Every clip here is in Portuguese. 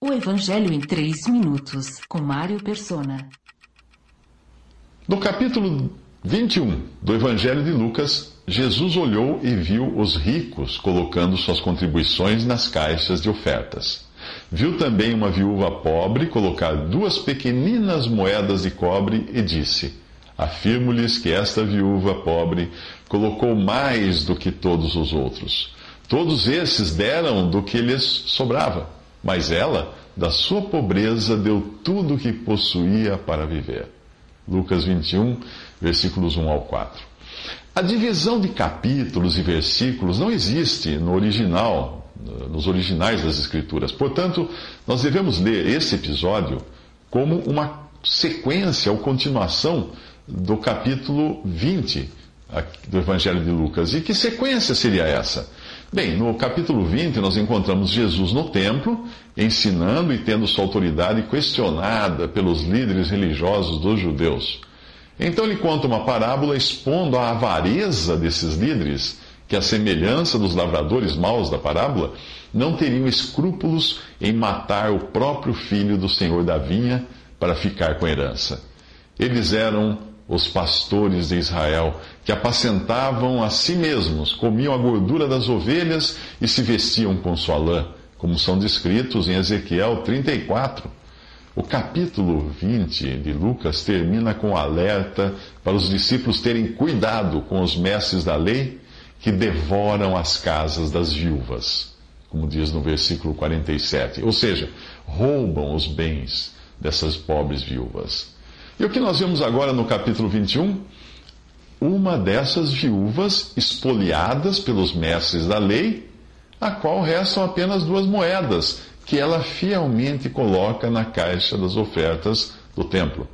O Evangelho em 3 minutos, com Mário Persona. No capítulo 21 do Evangelho de Lucas, Jesus olhou e viu os ricos colocando suas contribuições nas caixas de ofertas. Viu também uma viúva pobre colocar duas pequeninas moedas de cobre e disse: Afirmo-lhes que esta viúva pobre colocou mais do que todos os outros. Todos esses deram do que lhes sobrava, mas ela, da sua pobreza, deu tudo o que possuía para viver. Lucas 21, versículos 1 ao 4. A divisão de capítulos e versículos não existe no original, nos originais das Escrituras. Portanto, nós devemos ler esse episódio como uma sequência ou continuação do capítulo 20 do Evangelho de Lucas. E que sequência seria essa? Bem, no capítulo 20 nós encontramos Jesus no templo, ensinando e tendo sua autoridade questionada pelos líderes religiosos dos judeus. Então ele conta uma parábola expondo a avareza desses líderes, que, à semelhança dos lavradores maus da parábola, não teriam escrúpulos em matar o próprio filho do senhor da vinha para ficar com herança. Eles eram os pastores de Israel, que apacentavam a si mesmos, comiam a gordura das ovelhas e se vestiam com sua lã, como são descritos em Ezequiel 34. O capítulo 20 de Lucas termina com alerta para os discípulos terem cuidado com os mestres da lei que devoram as casas das viúvas, como diz no versículo 47. Ou seja, roubam os bens dessas pobres viúvas. E o que nós vemos agora no capítulo 21? Uma dessas viúvas espoliadas pelos mestres da lei, a qual restam apenas duas moedas, que ela fielmente coloca na caixa das ofertas do templo.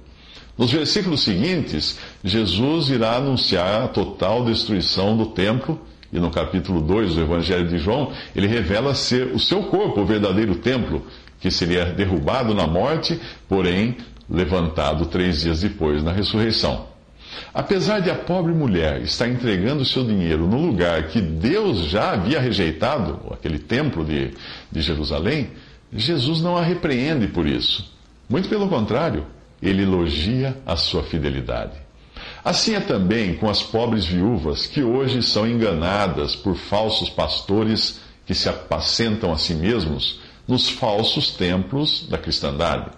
Nos versículos seguintes, Jesus irá anunciar a total destruição do templo, e no capítulo 2 do Evangelho de João, ele revela ser o seu corpo o verdadeiro templo, que seria derrubado na morte, porém levantado três dias depois na ressurreição. Apesar de a pobre mulher estar entregando seu dinheiro no lugar que Deus já havia rejeitado, aquele templo de, de Jerusalém, Jesus não a repreende por isso. Muito pelo contrário, ele elogia a sua fidelidade. Assim é também com as pobres viúvas que hoje são enganadas por falsos pastores que se apacentam a si mesmos nos falsos templos da cristandade.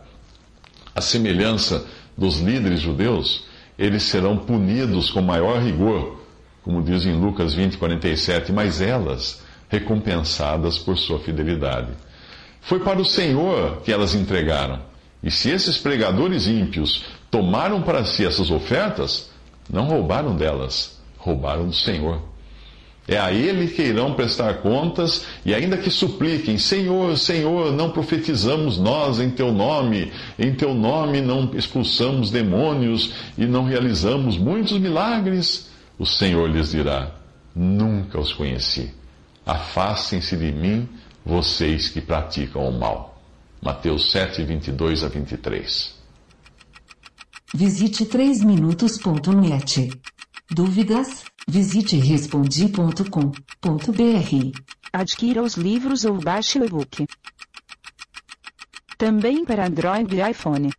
A semelhança dos líderes judeus, eles serão punidos com maior rigor, como diz em Lucas 20, 47, mas elas recompensadas por sua fidelidade. Foi para o Senhor que elas entregaram. E se esses pregadores ímpios tomaram para si essas ofertas, não roubaram delas, roubaram do Senhor. É a ele que irão prestar contas, e ainda que supliquem: Senhor, Senhor, não profetizamos nós em teu nome, em teu nome não expulsamos demônios e não realizamos muitos milagres. O Senhor lhes dirá: Nunca os conheci. Afastem-se de mim, vocês que praticam o mal. Mateus 7, 22 a 23. Visite 3minutos.net. Dúvidas? Visite respondi.com.br. Adquira os livros ou baixe o e-book. Também para Android e iPhone.